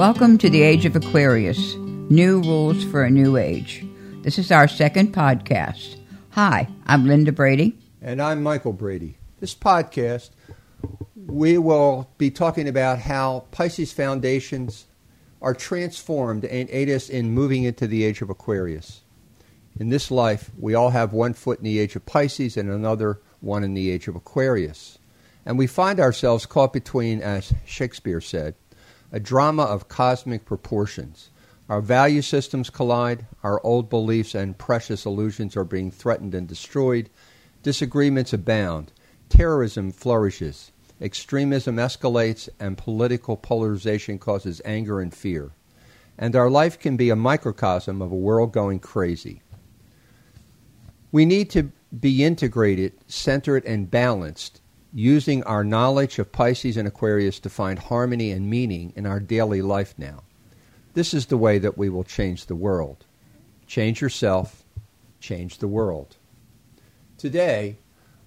Welcome to the Age of Aquarius New Rules for a New Age. This is our second podcast. Hi, I'm Linda Brady. And I'm Michael Brady. This podcast, we will be talking about how Pisces foundations are transformed and aid us in moving into the age of Aquarius. In this life, we all have one foot in the age of Pisces and another one in the age of Aquarius. And we find ourselves caught between, as Shakespeare said, a drama of cosmic proportions. Our value systems collide, our old beliefs and precious illusions are being threatened and destroyed, disagreements abound, terrorism flourishes, extremism escalates, and political polarization causes anger and fear. And our life can be a microcosm of a world going crazy. We need to be integrated, centered, and balanced using our knowledge of Pisces and Aquarius to find harmony and meaning in our daily life now. This is the way that we will change the world. Change yourself, change the world. Today,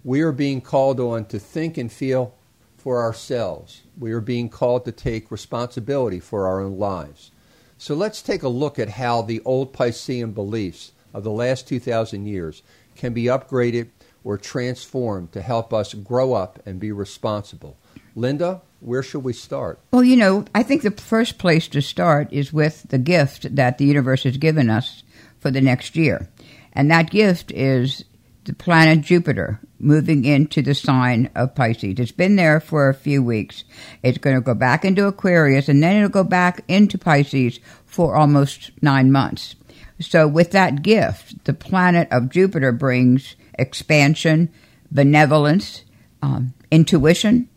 we are being called on to think and feel for ourselves. We are being called to take responsibility for our own lives. So let's take a look at how the old Piscean beliefs of the last 2,000 years can be upgraded or transformed to help us grow up and be responsible. Linda, where should we start? Well, you know, I think the first place to start is with the gift that the universe has given us for the next year. And that gift is the planet Jupiter moving into the sign of Pisces. It's been there for a few weeks. It's going to go back into Aquarius and then it'll go back into Pisces for almost nine months. So, with that gift, the planet of Jupiter brings expansion, benevolence, um, intuition,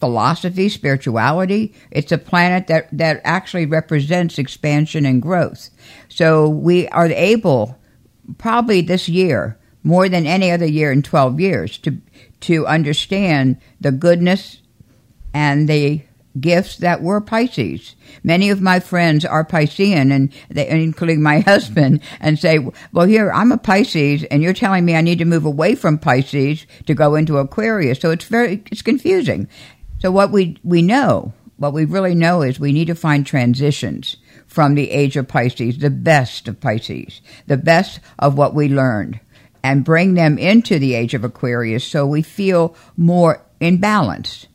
philosophy, spirituality. It's a planet that, that actually represents expansion and growth. So we are able, probably this year, more than any other year in 12 years, to, to understand the goodness and the gifts that were Pisces. Many of my friends are Piscean, and they, including my husband, and say, "Well, here I'm a Pisces, and you're telling me I need to move away from Pisces to go into Aquarius." So it's very it's confusing. So what we we know, what we really know is we need to find transitions from the age of Pisces, the best of Pisces, the best of what we learned, and bring them into the age of Aquarius, so we feel more in balance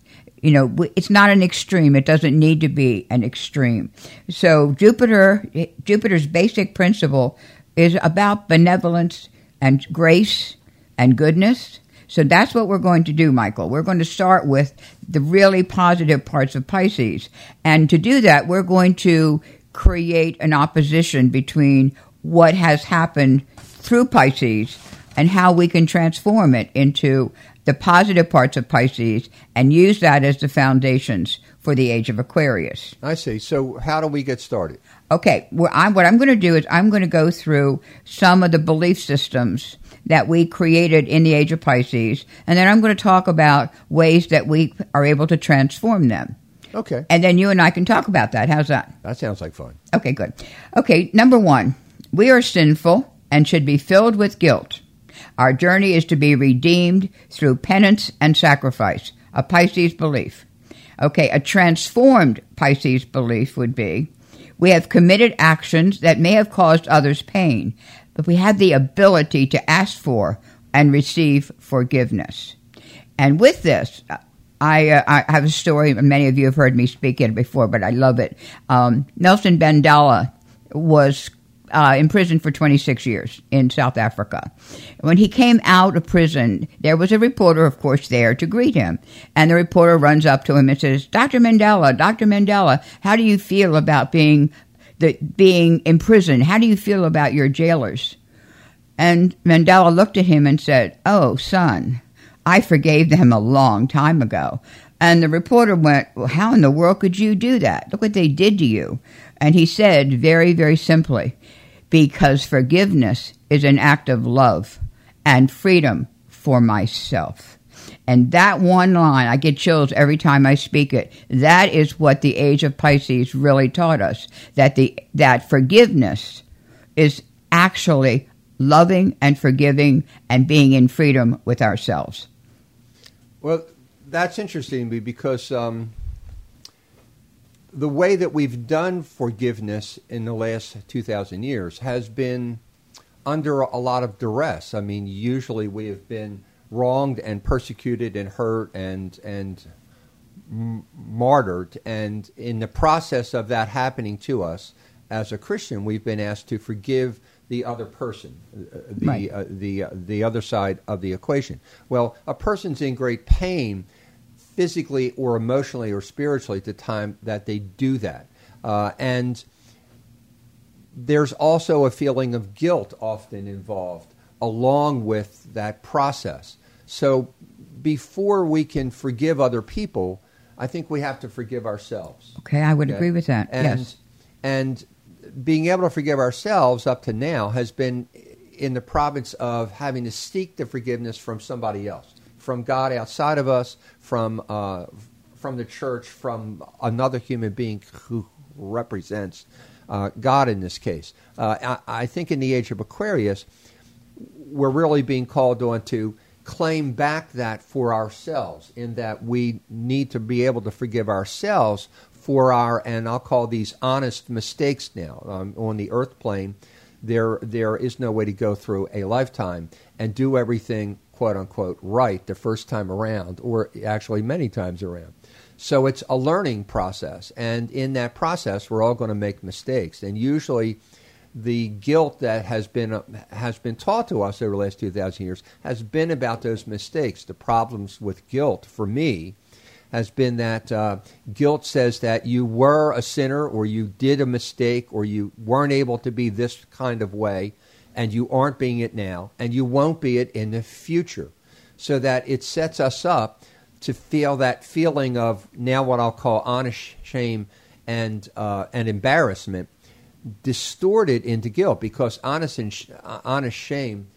you know, it's not an extreme. It doesn't need to be an extreme. So Jupiter, eh, Jupiter's basic principle is about benevolence and grace and goodness. So that's what we're going to do, Michael. We're going to start with the really positive parts of Pisces. And to do that, we're going to create an opposition between what has happened through Pisces and how we can transform it into the positive parts of Pisces and use that as the foundations for the age of Aquarius. I see. So, how do we get started? Okay, well, I'm, what I'm going to do is I'm going to go through some of the belief systems that we created in the age of Pisces, and then I'm going to talk about ways that we are able to transform them. Okay. And then you and I can talk about that. How's that? That sounds like fun. Okay, good. Okay, number one, we are sinful and should be filled with guilt. Our journey is to be redeemed through penance and sacrifice, a Pisces belief. Okay, a transformed Pisces belief would be we have committed actions that may have caused others pain, but we have the ability to ask for and receive forgiveness. And with this, I, uh, I have a story, many of you have heard me speak it before, but I love it. Um, Nelson Mandela was uh, in prison for 26 years in South Africa. When he came out of prison, there was a reporter, of course, there to greet him. And the reporter runs up to him and says, Dr. Mandela, Dr. Mandela, how do you feel about being, the, being in prison? How do you feel about your jailers? And Mandela looked at him and said, Oh, son, I forgave them a long time ago. And the reporter went, Well, how in the world could you do that? Look what they did to you. And he said very, very simply, because forgiveness is an act of love and freedom for myself. And that one line, I get chills every time I speak it. That is what the age of Pisces really taught us. That the, that forgiveness is actually loving and forgiving and being in freedom with ourselves. Well, that's interesting because um, the way that we've done forgiveness in the last 2,000 years has been under a lot of duress. I mean, usually we have been wronged and persecuted and hurt and and m- martyred, and in the process of that happening to us as a Christian, we've been asked to forgive the other person, uh, the Right. uh, the uh, the other side of the equation. Well, a person's in great pain physically or emotionally or spiritually at the time that they do that. Uh, and there's also a feeling of guilt often involved along with that process. So before we can forgive other people, I think we have to forgive ourselves. Okay, I would Okay? agree with that. And, yes. And being able to forgive ourselves up to now has been in the province of having to seek the forgiveness from somebody else, from God outside of us, from uh, from the church, from another human being who represents uh, God in this case. Uh, I, I think in the age of Aquarius, we're really being called on to claim back that for ourselves, in that we need to be able to forgive ourselves for our, and I'll call these honest mistakes now um, on the earth plane. There, there is no way to go through a lifetime and do everything quote unquote right the first time around, or actually many times around. So it's a learning process, and in that process, we're all going to make mistakes, and usually the guilt that has been has been taught to us over the last 2000 years has been about those mistakes. The problems with guilt for me has been that uh, guilt says that you were a sinner or you did a mistake or you weren't able to be this kind of way and you aren't being it now and you won't be it in the future so that it sets us up to feel that feeling of now what I'll call honest shame and uh, and embarrassment distorted into guilt because honest and sh- uh, honest shame,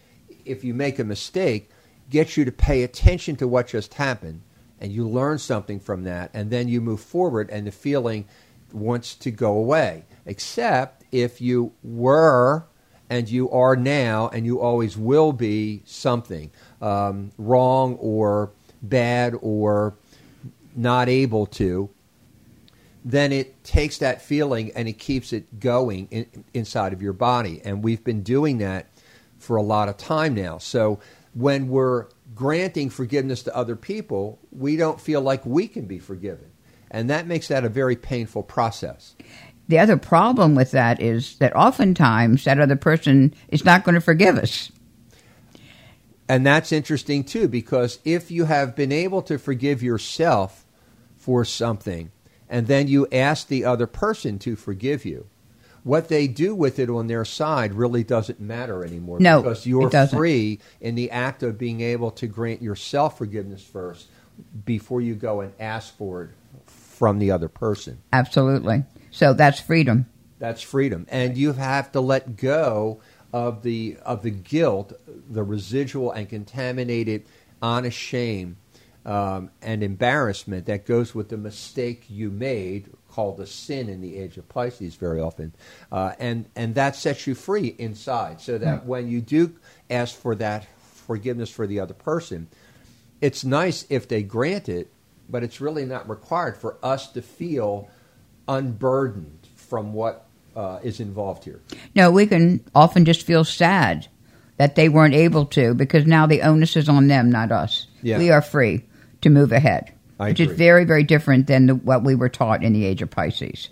if you make a mistake, gets you to pay attention to what just happened, and you learn something from that, and then you move forward, and the feeling wants to go away. Except if you were and you are now, and you always will be something um, wrong or bad or not able to, then it takes that feeling and it keeps it going in, inside of your body. And we've been doing that for a lot of time now. So when we're granting forgiveness to other people, we don't feel like we can be forgiven. And that makes that a very painful process. The other problem with that is that oftentimes that other person is not going to forgive us. And that's interesting too, because if you have been able to forgive yourself for something, and then you ask the other person to forgive you, what they do with it on their side really doesn't matter anymore. No, because you're free in the act of being able to grant yourself forgiveness first before you go and ask for it from the other person. Absolutely. So that's freedom. That's freedom, and you have to let go of the of the guilt, the residual and contaminated honest shame um, and embarrassment that goes with the mistake you made, called a sin in the age of Pisces, very often, uh, and and that sets you free inside, so that Right. when you do ask for that forgiveness for the other person, it's nice if they grant it, but it's really not required for us to feel unburdened from what uh, is involved here. No, we can often just feel sad that they weren't able to because now the onus is on them, not us. Yeah. We are free to move ahead, I which agree. is very, very different than the, what we were taught in the age of Pisces.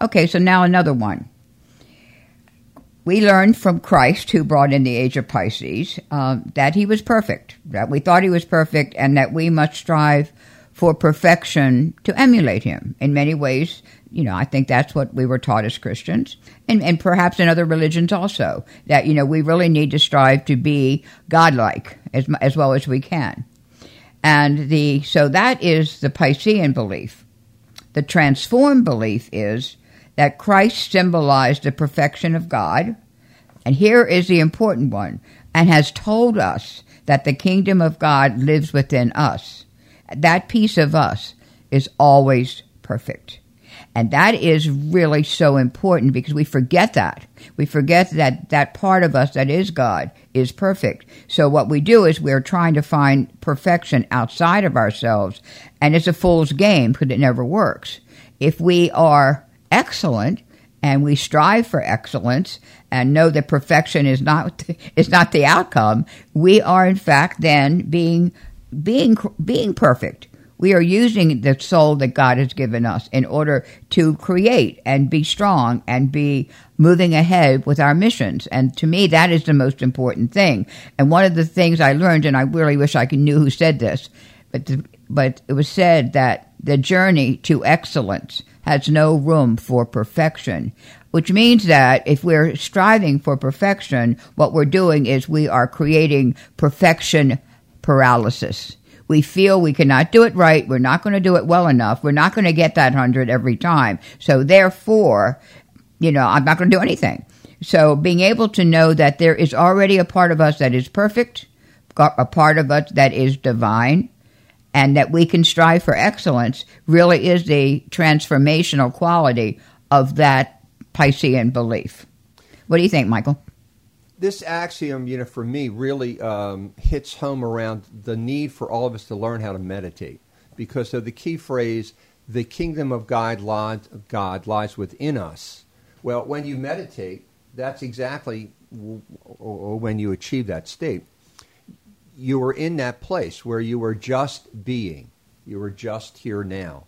Okay, so now another one. We learned from Christ, who brought in the age of Pisces, uh, that he was perfect, that we thought he was perfect, and that we must strive for perfection to emulate him. In many ways, you know, I think that's what we were taught as Christians, and, and perhaps in other religions also, that, you know, we really need to strive to be godlike as, as well as we can. And the, so that is the Piscean belief. The transformed belief is that Christ symbolized the perfection of God, and here is the important one, and has told us that the kingdom of God lives within us. That piece of us is always perfect. And that is really so important because we forget that. We forget that that part of us that is God is perfect. So what we do is we're trying to find perfection outside of ourselves, and it's a fool's game because it never works. if we are excellent and we strive for excellence and know that perfection is not is not the outcome, we are in fact then being being being perfect. We are using the soul that God has given us in order to create and be strong and be moving ahead with our missions. And to me, that is the most important thing. And one of the things I learned, and I really wish I knew who said this, but the, but it was said that the journey to excellence has no room for perfection, which means that if we're striving for perfection, what we're doing is we are creating perfection paralysis. We feel we cannot do it right. We're not going to do it well enough. We're not going to get that hundred every time. So therefore, you know, I'm not going to do anything. So being able to know that there is already a part of us that is perfect, a part of us that is divine, and that we can strive for excellence really is the transformational quality of that Piscean belief. What do you think, Michael? This axiom, you know, for me, really um, hits home around the need for all of us to learn how to meditate, because of the key phrase, "The kingdom of God lies, God lies within us." Well, when you meditate, that's exactly or when you achieve that state you are in that place where you are just being. You are just here now.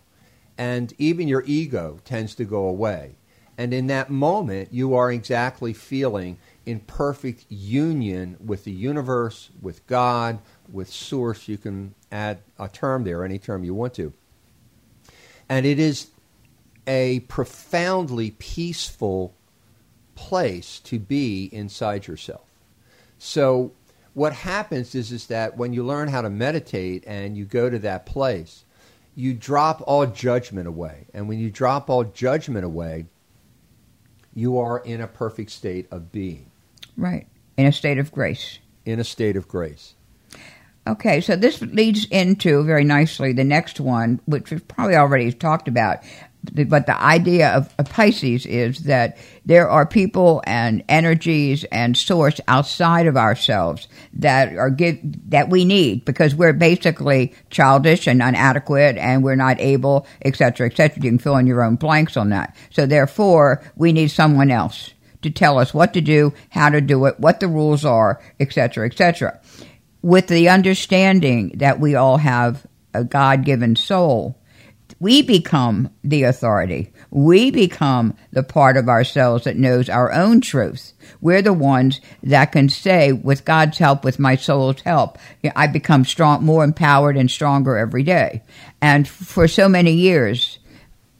And even your ego tends to go away. And in that moment, you are exactly feeling in perfect union with the universe, with God, with Source. You can add a term there, any term you want to. And it is a profoundly peaceful place to be inside yourself. So what happens is, is that when you learn how to meditate and you go to that place, you drop all judgment away. And when you drop all judgment away, you are in a perfect state of being. Right. In a state of grace. In a state of grace. Okay, so this leads into very nicely the next one, which we've probably already talked about, but the idea of, of, Pisces is that there are people and energies and source outside of ourselves that are give, that we need because we're basically childish and inadequate and we're not able, etc., etc. You can fill in your own blanks on that. So therefore, we need someone else to tell us what to do, how to do it, what the rules are, etc., etc. With the understanding that we all have a God-given soul we become the authority. We become the part of ourselves that knows our own truth. We're the ones that can say, with God's help, with my soul's help, I become strong, more empowered and stronger every day. And for so many years,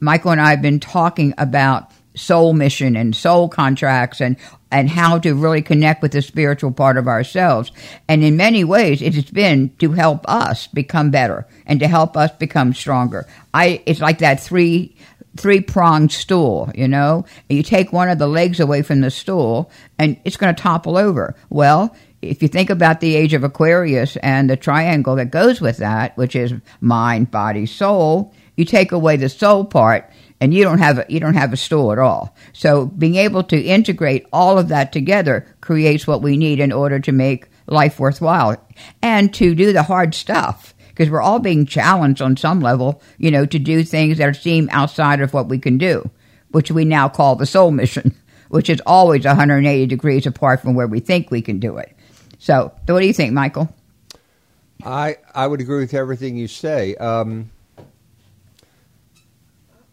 Michael and I have been talking about soul mission and soul contracts and and how to really connect with the spiritual part of ourselves. And in many ways, it has been to help us become better and to help us become stronger. I, it's like that three, three pronged stool, you know? You take one of the legs away from the stool and it's going to topple over. Well, if you think about the age of Aquarius and the triangle that goes with that, which is mind, body, soul, you take away the soul part and you don't have a, you don't have a stool at all. So being able to integrate all of that together creates what we need in order to make life worthwhile and to do the hard stuff because we're all being challenged on some level, you know, to do things that seem outside of what we can do, which we now call the soul mission, which is always 180 degrees apart from where we think we can do it. So, what do you think, Michael? I I would agree with everything you say. Um,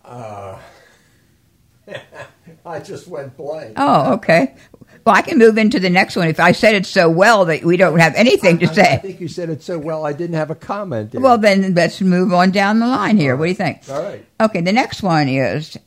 uh, I just went blank. Oh, okay. Well, I can move into the next one. If I said it so well that we don't have anything to I, say. I think you said it so well, I didn't have a comment. There. Well, then let's move on down the line here. What do you think? All right. Okay, the next one is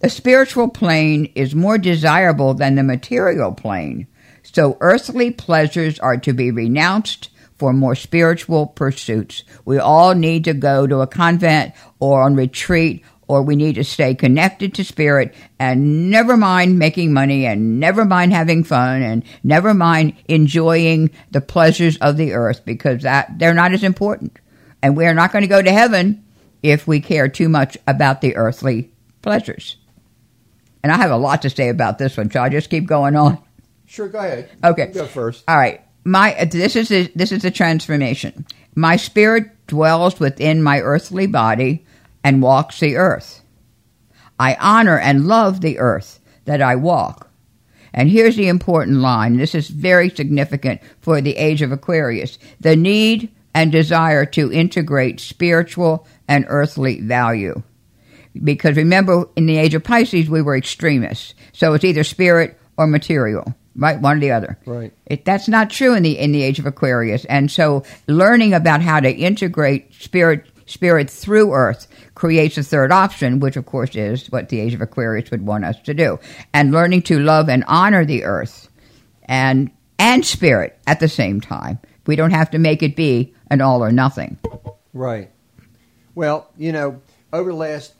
the spiritual plane is more desirable than the material plane. So earthly pleasures are to be renounced for more spiritual pursuits. We all need to go to a convent or on retreat or we need to stay connected to spirit and never mind making money and never mind having fun and never mind enjoying the pleasures of the earth because that they're not as important. And we're not going to go to heaven if we care too much about the earthly pleasures. And I have a lot to say about this one, so I'll just keep going on. Sure, go ahead. Okay. Go first. All right. My this is this is a transformation. My spirit dwells within my earthly body and walks the earth. I honor and love the earth that I walk. And here's the important line. This is very significant for the age of Aquarius. The need and desire to integrate spiritual and earthly value. Because remember, in the age of Pisces, we were extremists. So it's either spirit or material, right? One or the other. Right. It, that's not true in the in the age of Aquarius. And so, learning about how to integrate spirit spirit through Earth creates a third option, which of course is what the age of Aquarius would want us to do. And learning to love and honor the Earth and and spirit at the same time. We don't have to make it be an all or nothing. Right. Well, you know, over the last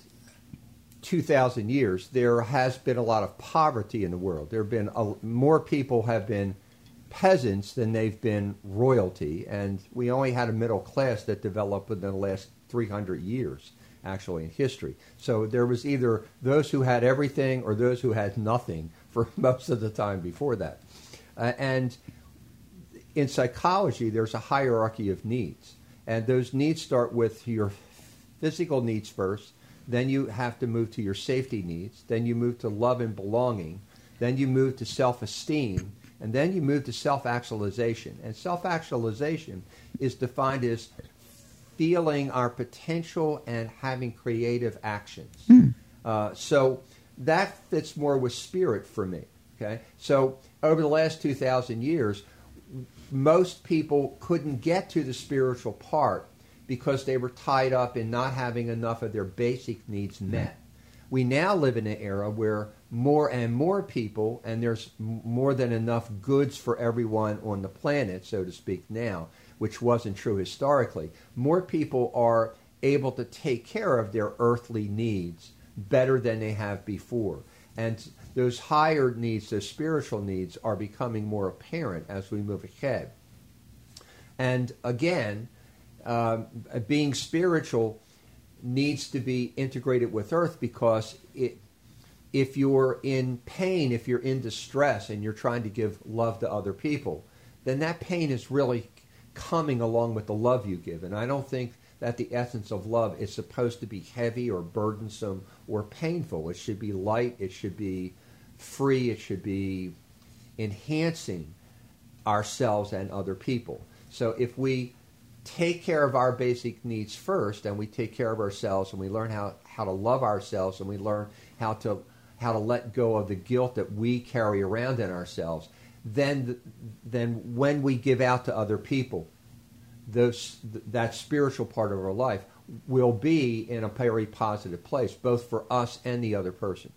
2,000 years, there has been a lot of poverty in the world. There have been a, more people have been peasants than they've been royalty, and we only had a middle class that developed within the last 300 years, actually, in history. So there was either those who had everything or those who had nothing for most of the time before that. Uh, and in psychology, there's a hierarchy of needs, and those needs start with your physical needs first. Then you have to move to your safety needs. Then you move to love and belonging. Then you move to self esteem. And then you move to self actualization. And self actualization is defined as feeling our potential and having creative actions. Mm. Uh, so that fits more with spirit for me. Okay, so over the last two thousand years, most people couldn't get to the spiritual part because they were tied up in not having enough of their basic needs met. We now live in an era where more and more people, and there's more than enough goods for everyone on the planet, so to speak, now, which wasn't true historically. More people are able to take care of their earthly needs better than they have before. And those higher needs, those spiritual needs, are becoming more apparent as we move ahead. And again, um, being spiritual needs to be integrated with earth because it, if you're in pain, if you're in distress, and you're trying to give love to other people, then that pain is really coming along with the love you give. And I don't think that the essence of love is supposed to be heavy or burdensome or painful. It should be light, it should be free, it should be enhancing ourselves and other people. So if we take care of our basic needs first and we take care of ourselves and we learn how, how to love ourselves and we learn how to how to let go of the guilt that we carry around in ourselves then then when we give out to other people those that spiritual part of our life will be in a very positive place both for us and the other person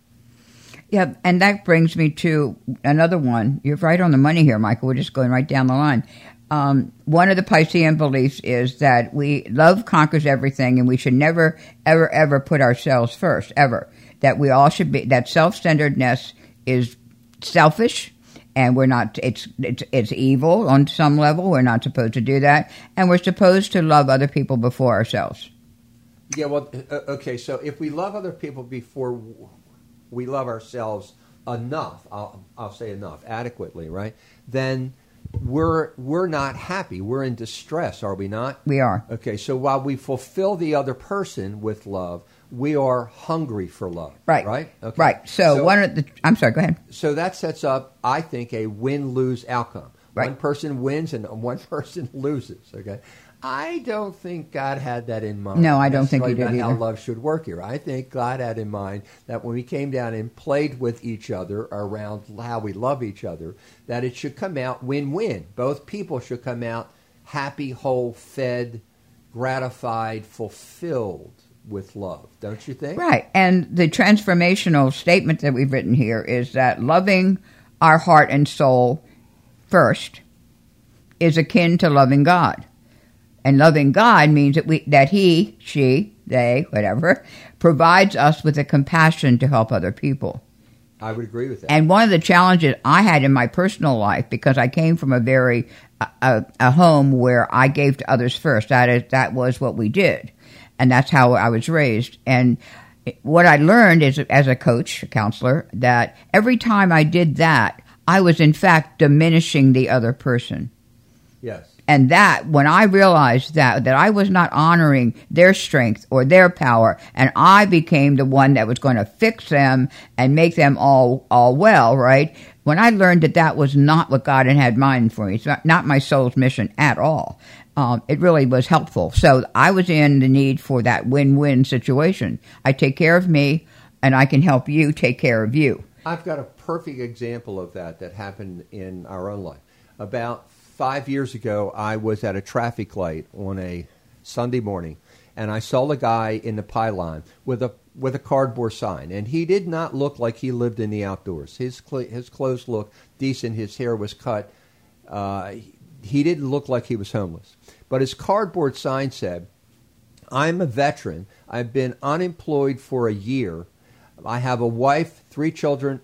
yeah, and that brings me to another one. You're right on the money here, Michael. We're just going right down the line. Um, one of the Piscean beliefs is that we love conquers everything, and we should never, ever, ever put ourselves first, ever. That we all should be that self-centeredness is selfish, and we're not. It's it's it's evil on some level. We're not supposed to do that, and we're supposed to love other people before ourselves. Yeah, well, uh, okay. So if we love other people before we love ourselves enough, I'll, I'll say enough, adequately, right? Then we're we're not happy. We're in distress, are we not? We are. Okay, so while we fulfill the other person with love, we are hungry for love. Right. Right. Okay. Right. So, so one of the I'm sorry. Go ahead. So that sets up, I think, a win lose outcome. Right. One person wins and one person loses. Okay. I don't think God had that in mind. No, I don't think he did either. How love should work here. I think God had in mind that when we came down and played with each other around how we love each other, that it should come out win-win. Both people should come out happy, whole, fed, gratified, fulfilled with love. Don't you think? Right. And the transformational statement that we've written here is that loving our heart and soul first is akin to loving God. And loving God means that we that He, she, they, whatever, provides us with a compassion to help other people. I would agree with that. And one of the challenges I had in my personal life, because I came from a very a, a home where I gave to others first. That is that was what we did, and that's how I was raised. And what I learned is, as a coach, a counselor, that every time I did that, I was in fact diminishing the other person. Yes And that, when I realized that, that I was not honoring their strength or their power, and I became the one that was going to fix them and make them all, all well, right? When I learned that that was not what God had in mind for me, it's not, not my soul's mission at all. Um, it really was helpful. So I was in the need for that win-win situation. I take care of me, and I can help you take care of you. I've got a perfect example of that that happened in our own life. About five years ago, I was at a traffic light on a Sunday morning, and I saw a guy in the pylon with a with a cardboard sign, and he did not look like he lived in the outdoors. His cl- his clothes looked decent. His hair was cut. Uh, he didn't look like he was homeless, but his cardboard sign said, "I'm a veteran. I've been unemployed for a year. I have a wife, three children,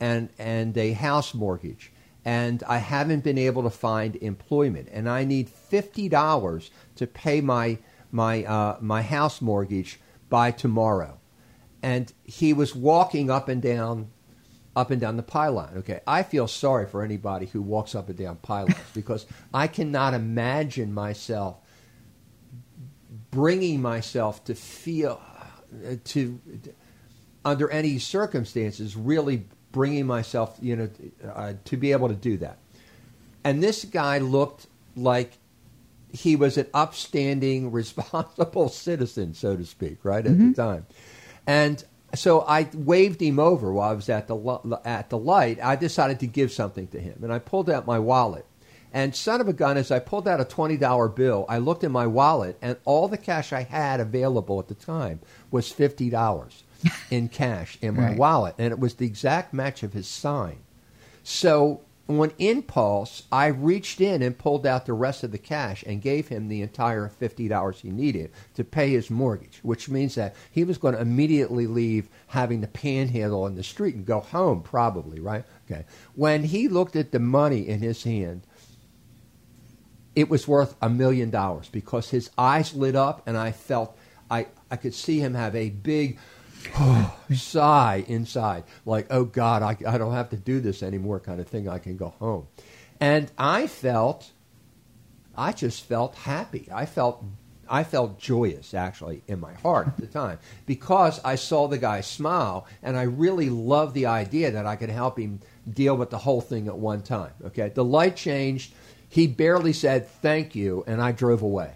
and and a house mortgage." and I haven't been able to find employment, and I need fifty dollars to pay my my uh, my house mortgage by tomorrow. And he was walking up and down, up and down the pylon. Okay, I feel sorry for anybody who walks up and down pylons because I cannot imagine myself bringing myself to feel uh, to under any circumstances really bringing myself, you know, uh, to be able to do that. And this guy looked like he was an upstanding, responsible citizen, so to speak, right at mm-hmm. the time. And so I waved him over while I was at the at the light. I decided to give something to him, and I pulled out my wallet. And son of a gun, as I pulled out a twenty dollar bill, I looked in my wallet, and all the cash I had available at the time was fifty dollars in cash in my right. wallet, and it was the exact match of his sign. So on impulse, I reached in and pulled out the rest of the cash and gave him the entire fifty dollars he needed to pay his mortgage, which means that he was going to immediately leave having to panhandle in the street and go home, probably, right? Okay. When he looked at the money in his hand, it was worth a million dollars because his eyes lit up and I felt I, I could see him have a big sigh inside, like, oh God, I, I don't have to do this anymore, kind of thing. I can go home. And I felt, I just felt happy. I felt, I felt joyous actually in my heart at the time because I saw the guy smile, and I really loved the idea that I could help him deal with the whole thing at one time. Okay, the light changed. He barely said thank you, and I drove away.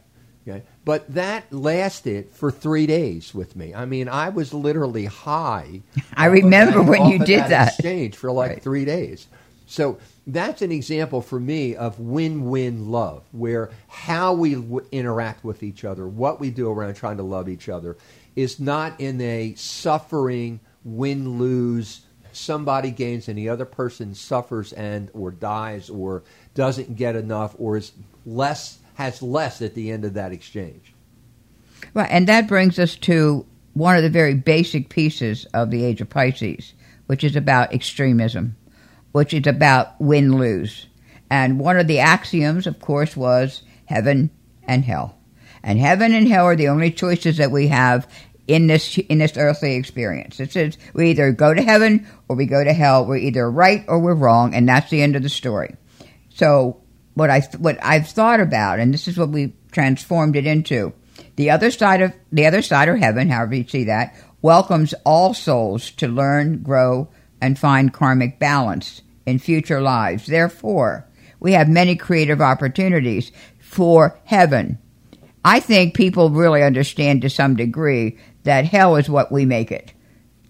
Okay? But that lasted for three days with me. I mean, I was literally high. I remember when you did that, that, exchange for like right. three days. So that's an example for me of win-win love, where how we w- interact with each other, what we do around trying to love each other, is not in a suffering win-lose. Somebody gains and the other person suffers and or dies or doesn't get enough or is less has less at the end of that exchange. Right, and that brings us to one of the very basic pieces of the age of Pisces, which is about extremism, which is about win lose. And one of the axioms, of course, was heaven and hell. And heaven and hell are the only choices that we have in this in this earthly experience. It says we either go to heaven or we go to hell. We're either right or we're wrong, and that's the end of the story. So what I what I've thought about, and this is what we transformed it into. The other side of the other side, or heaven, however you see that, welcomes all souls to learn, grow, and find karmic balance in future lives. Therefore, we have many creative opportunities for heaven. I think people really understand to some degree that hell is what we make it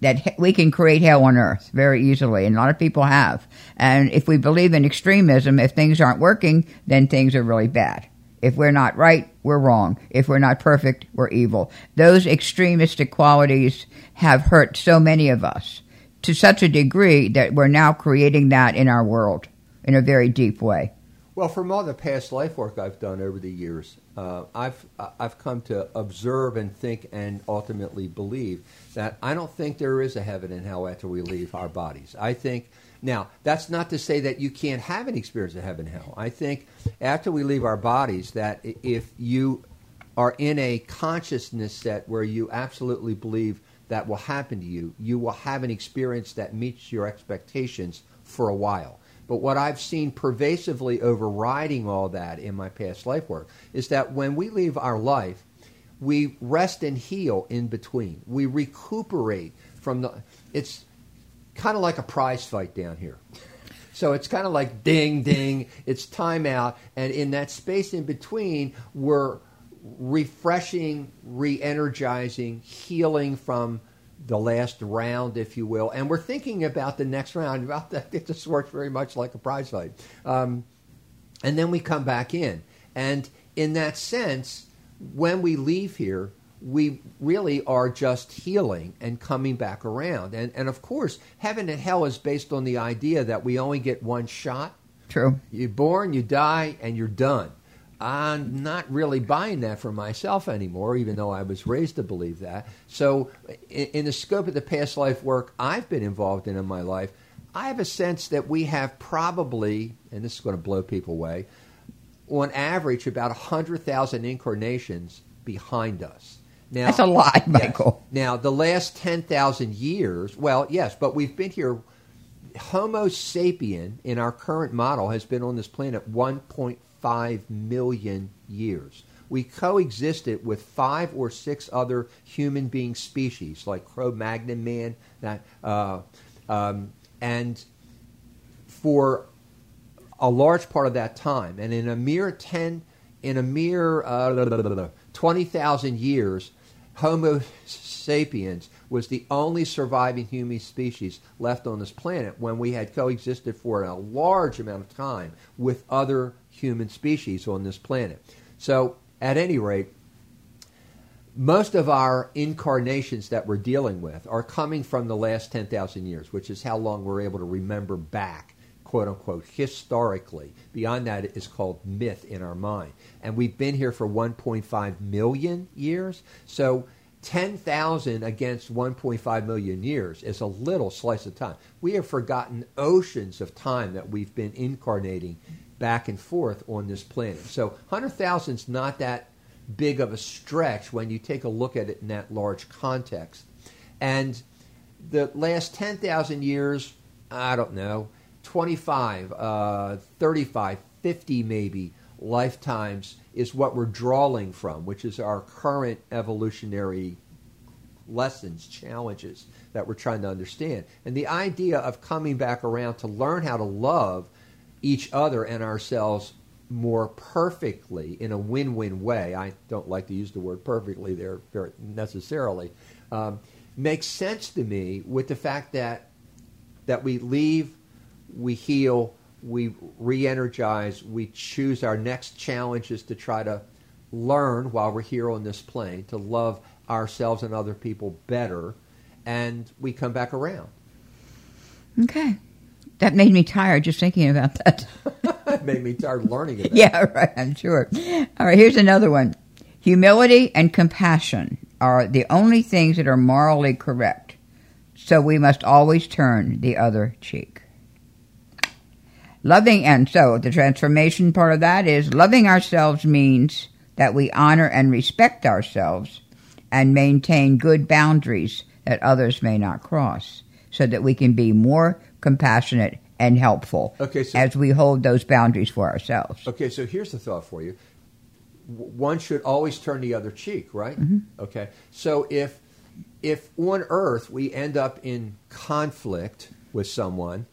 that we can create hell on earth very easily, and a lot of people have. And if we believe in extremism, if things aren't working, then things are really bad. If we're not right, we're wrong. If we're not perfect, we're evil. Those extremistic qualities have hurt so many of us to such a degree that we're now creating that in our world in a very deep way. Well, from all the past life work I've done over the years, uh, I've I've come to observe and think and ultimately believe that I don't think there is a heaven and hell after we leave our bodies. I think now that's not to say that you can't have an experience of heaven and hell. I think after we leave our bodies, that if you are in a consciousness set where you absolutely believe that will happen to you, you will have an experience that meets your expectations for a while But what I've seen pervasively overriding all that in my past life work is that when we leave our life, we rest and heal in between. We recuperate from the. It's kind of like a prize fight down here. So it's kind of like ding, ding, it's time out. And in that space in between, we're refreshing, re energizing, healing from the last round, if you will. And we're thinking about the next round. About that, it just works very much like a prize fight. Um, and then we come back in. And in that sense, when we leave here, we really are just healing and coming back around. And, and of course, heaven and hell is based on the idea that we only get one shot. True. You're born, you die, and you're done. I'm not really buying that for myself anymore, even though I was raised to believe that. So, in, in the scope of the past life work I've been involved in in my life, I have a sense that we have probably, and this is going to blow people away, on average about 100,000 incarnations behind us. Now, That's a lot, Michael. Yes. Now, the last 10,000 years, well, yes, but we've been here. Homo sapien in our current model has been on this planet 1.5 million years. We coexisted with five or six other human being species, like Cro-Magnon man, uh, um, and for a large part of that time, and in a mere ten, in a mere uh, twenty thousand years, Homo sapiens was the only surviving human species left on this planet when we had coexisted for a large amount of time with other human species on this planet. So, at any rate, most of our incarnations that we're dealing with are coming from the last 10,000 years, which is how long we're able to remember back, quote unquote, historically. Beyond that is called myth in our mind. And we've been here for 1.5 million years. So 10,000 against 1.5 million years is a little slice of time. We have forgotten oceans of time that we've been incarnating back and forth on this planet. So 100,000 is not that big of a stretch when you take a look at it in that large context. And the last 10,000 years, I don't know, 25, uh, 35, 50 maybe lifetimes is what we're drawing from, which is our current evolutionary lessons, challenges that we're trying to understand. And the idea of coming back around to learn how to love each other and ourselves more perfectly in a win-win way. I don't like to use the word perfectly there necessarily. Um, makes sense to me with the fact that that we leave, we heal, we re-energize, we choose our next challenges to try to learn while we're here on this plane to love ourselves and other people better, and we come back around. Okay. That made me tired just thinking about that. it made me tired learning it. Yeah, right, I'm sure. All right, here's another one. Humility and compassion are the only things that are morally correct, so we must always turn the other cheek. Loving, and so the transformation part of that is loving ourselves means that we honor and respect ourselves and maintain good boundaries that others may not cross so that we can be more compassionate and helpful okay, so, as we hold those boundaries for ourselves. Okay, so here's the thought for you. One should always turn the other cheek, right? Mm-hmm. Okay. So if if on earth we end up in conflict with someone,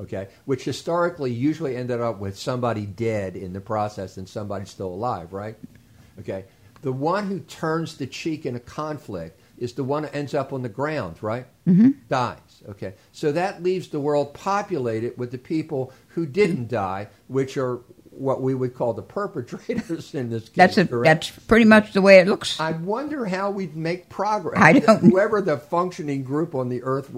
okay, which historically usually ended up with somebody dead in the process and somebody still alive, right? Okay. The one who turns the cheek in a conflict is the one who ends up on the ground, right? Mm-hmm. Dies. Okay. So that leaves the world populated with the people who didn't die, which are what we would call the perpetrators in this case. That's a, that's pretty much the way it looks. I wonder how we'd make progress. I don't. Whoever the functioning group on the earth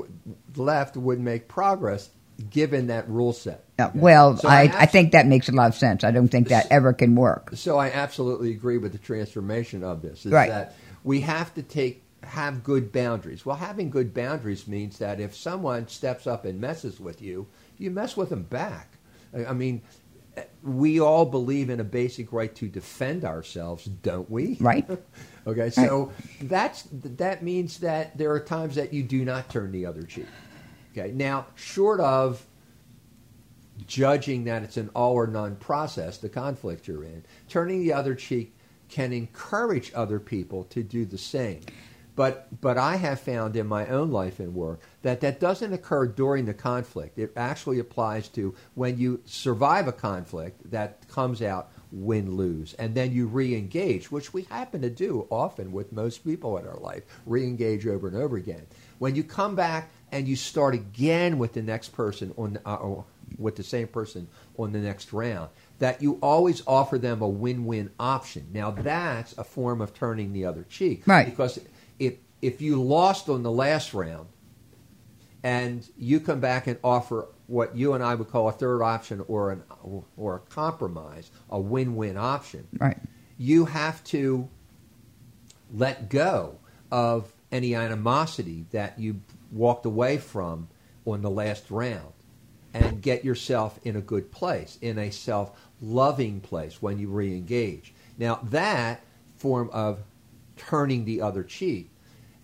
left would make progress given that rule set. Uh, well, so I, I, I, think that makes a lot of sense. I don't think that ever can work. So I absolutely agree with the transformation of this. Is right. that we have to take have good boundaries. Well, having good boundaries means that if someone steps up and messes with you, you mess with them back. I mean, we all believe in a basic right to defend ourselves, don't we? Right. okay, so right. that's that means that there are times that you do not turn the other cheek. Okay. Now, short of judging that it's an all or none process, the conflict you're in. Turning the other cheek can encourage other people to do the same. But, but I have found in my own life and work that that doesn't occur during the conflict. It actually applies to when you survive a conflict that comes out win lose and then you re-engage which we happen to do often with most people in our life re-engage over and over again when you come back and you start again with the next person on uh, or with the same person on the next round that you always offer them a win-win option now that's a form of turning the other cheek Right. because if if you lost on the last round and you come back and offer what you and I would call a third option or an or a compromise, a win-win option, Right. you have to let go of any animosity that you walked away from on the last round and get yourself in a good place, in a self-loving place when you re-engage. Now that form of turning the other cheek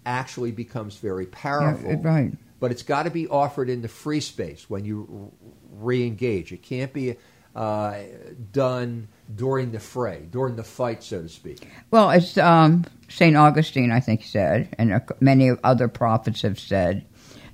actually becomes very powerful Yeah, right. but it's got to be offered in the free space when you re-engage. It can't be uh, done during the fray, during the fight, so to speak. Well, as um, St. Augustine, I think, said, and many other prophets have said,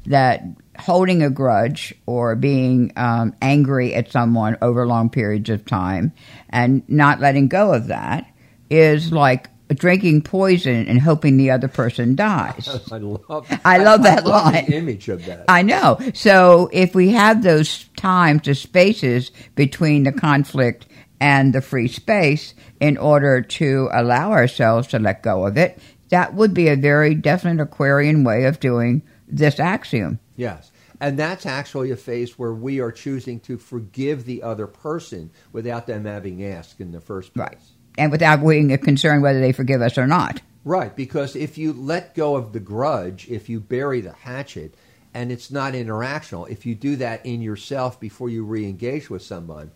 that holding a grudge or being um, angry at someone over long periods of time and not letting go of that is like drinking poison and hoping the other person dies. I love. I love that love line. The image of that. I know. So if we have those times, the spaces between the conflict and the free space in order to allow ourselves to let go of it, that would be a very definite Aquarian way of doing this axiom. yes, and that's actually a phase where we are choosing to forgive the other person without them having asked in the first place. Right. And without being concerned whether they forgive us or not. Right, because if you let go of the grudge, if you bury the hatchet, and it's not interactional, if you do that in yourself before you re engage with someone,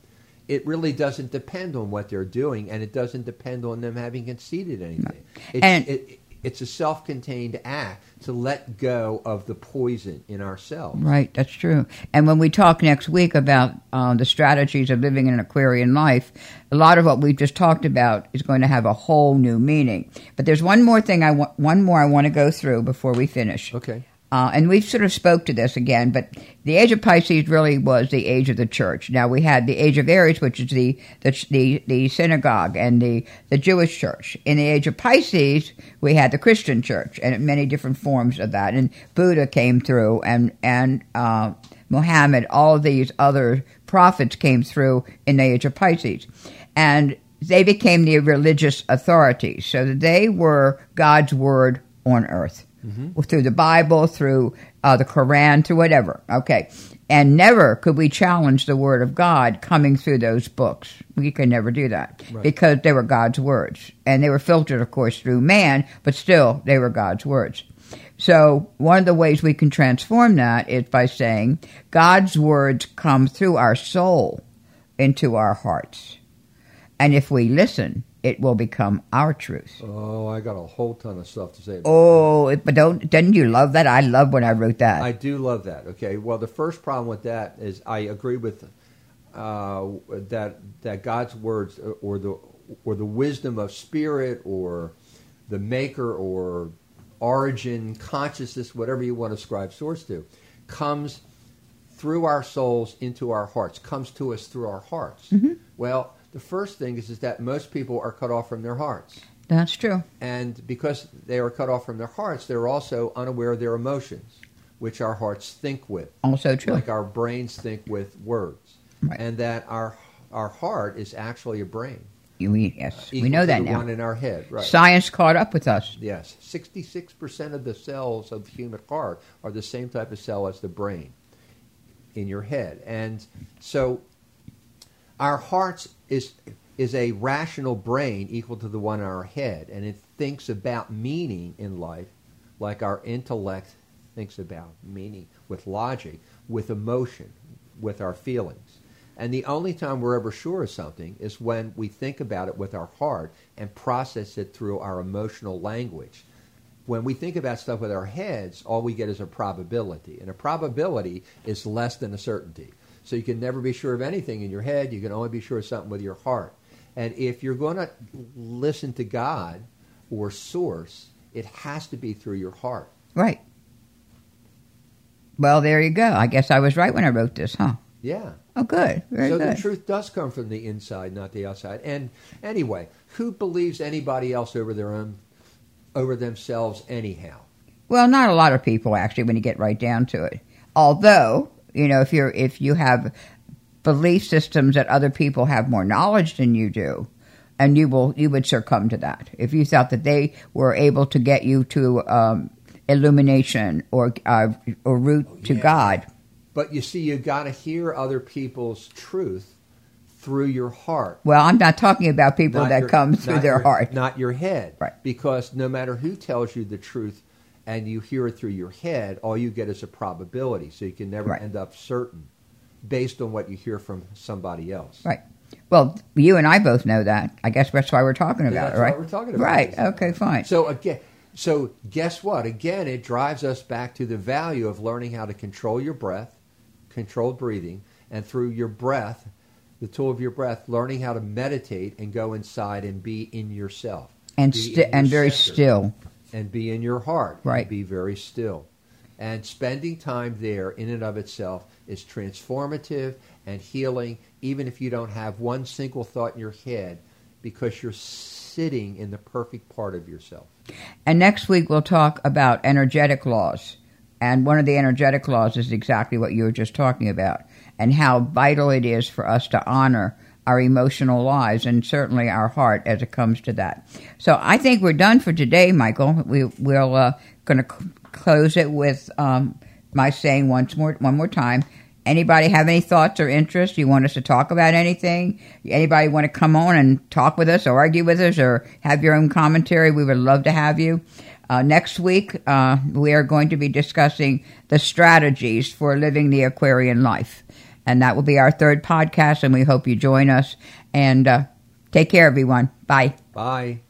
it really doesn't depend on what they're doing, and it doesn't depend on them having conceded anything. It's, And- it, it's a self contained act to let go of the poison in ourselves. Right, that's true. And when we talk next week about uh, the strategies of living in an Aquarian life, a lot of what we've just talked about is going to have a whole new meaning. But there's one more thing I want, one more I want to go through before we finish. Okay. Uh, and we've sort of spoke to this again, but the age of Pisces really was the age of the church. Now we had the age of Aries, which is the the the, the synagogue and the the Jewish church. In the age of Pisces, we had the Christian church and many different forms of that. And Buddha came through, and and uh, Muhammad, all these other prophets came through in the age of Pisces, and they became the religious authorities. So they were God's word on earth through the Bible, through uh, the Quran, through whatever. Okay. And never could we challenge the Word of God coming through those books. We could never do that Right. because they were God's words. And they were filtered, of course, through man, but still, they were God's words. So, one of the ways we can transform that is by saying God's words come through our soul into our hearts. And if we listen, it will become our truth. Oh, I got a whole ton of stuff to say. About Oh, it- but don't didn't you love that? I love when I wrote that. I do love that. Okay. Well, the first problem with that is I agree with uh, that that God's words or the or the wisdom of spirit or the maker or origin consciousness, whatever you want to ascribe source to, comes through our souls into our hearts. Comes to us through our hearts. Well, the first thing is is that most people are cut off from their hearts. That's true. And because they are cut off from their hearts, they're also unaware of their emotions, which our hearts think with, Also true. like our brains think with words. Right. And that our our heart is actually a brain. we, yes, we know that now. one in our head, right? Science caught up with us. Yes, sixty-six percent of the cells of the human heart are the same type of cell as the brain in your head, and so our hearts is is a rational brain equal to the one in our head, and it thinks about meaning in life like our intellect thinks about meaning with logic, with emotion, with our feelings. And the only time we're ever sure of something is when we think about it with our heart and process it through our emotional language. When we think about stuff with our heads, all we get is a probability. And a probability is less than a certainty. So you can never be sure of anything in your head. You can only be sure of something with your heart. And if you're going to listen to God or source, it has to be through your heart. Right. Well, there you go. I guess I was right when I wrote this, huh? Yeah. Oh, good. Very so good. the truth does come from the inside, not the outside. And anyway, who believes anybody else over their own, over themselves, anyhow? Well, not a lot of people actually, when you get right down to it. Although, you know, if you're if you have belief systems that other people have more knowledge than you do, and you will you would succumb to that if you thought that they were able to get you to um, illumination or uh, or route to yeah. God. But you see, you got to hear other people's truth through your heart. Well, I'm not talking about people not that your- come through their your- heart. not your head. Right. Because no matter who tells you the truth, and you hear it through your head, all you get is a probability. So you can never Right. end up certain, based on what you hear from somebody else. Right. Well, you and I both know that. I guess that's why we're talking about that's it, why right? we're talking about Right. this. Okay. Fine. So again, so guess what? Again, it drives us back to the value of learning how to control your breath, controlled breathing, and through your breath, the tool of your breath, learning how to meditate and go inside and be in yourself and sti- and very center. still. And be in your heart. Right. be very still. And spending time there in and of itself is transformative and healing, even if you don't have one single thought in your head, because you're sitting in the perfect part of yourself. And next week we'll talk about energetic laws. And one of the energetic laws is exactly what you were just talking about, and how vital it is for us to honor our emotional lives and certainly our heart as it comes to that. So I think we're done for today, Michael. We, we're uh, going to c- close it with um, my saying once more, one more time. Anybody have any thoughts or interests? You want us to talk about anything? Anybody want to come on and talk with us or argue with us or have your own commentary? We would love to have you. Uh, next week, uh, we are going to be discussing the strategies for living the Aquarian life. And that will be our third podcast, and we hope you join us. And uh, take care, everyone. Bye. Bye.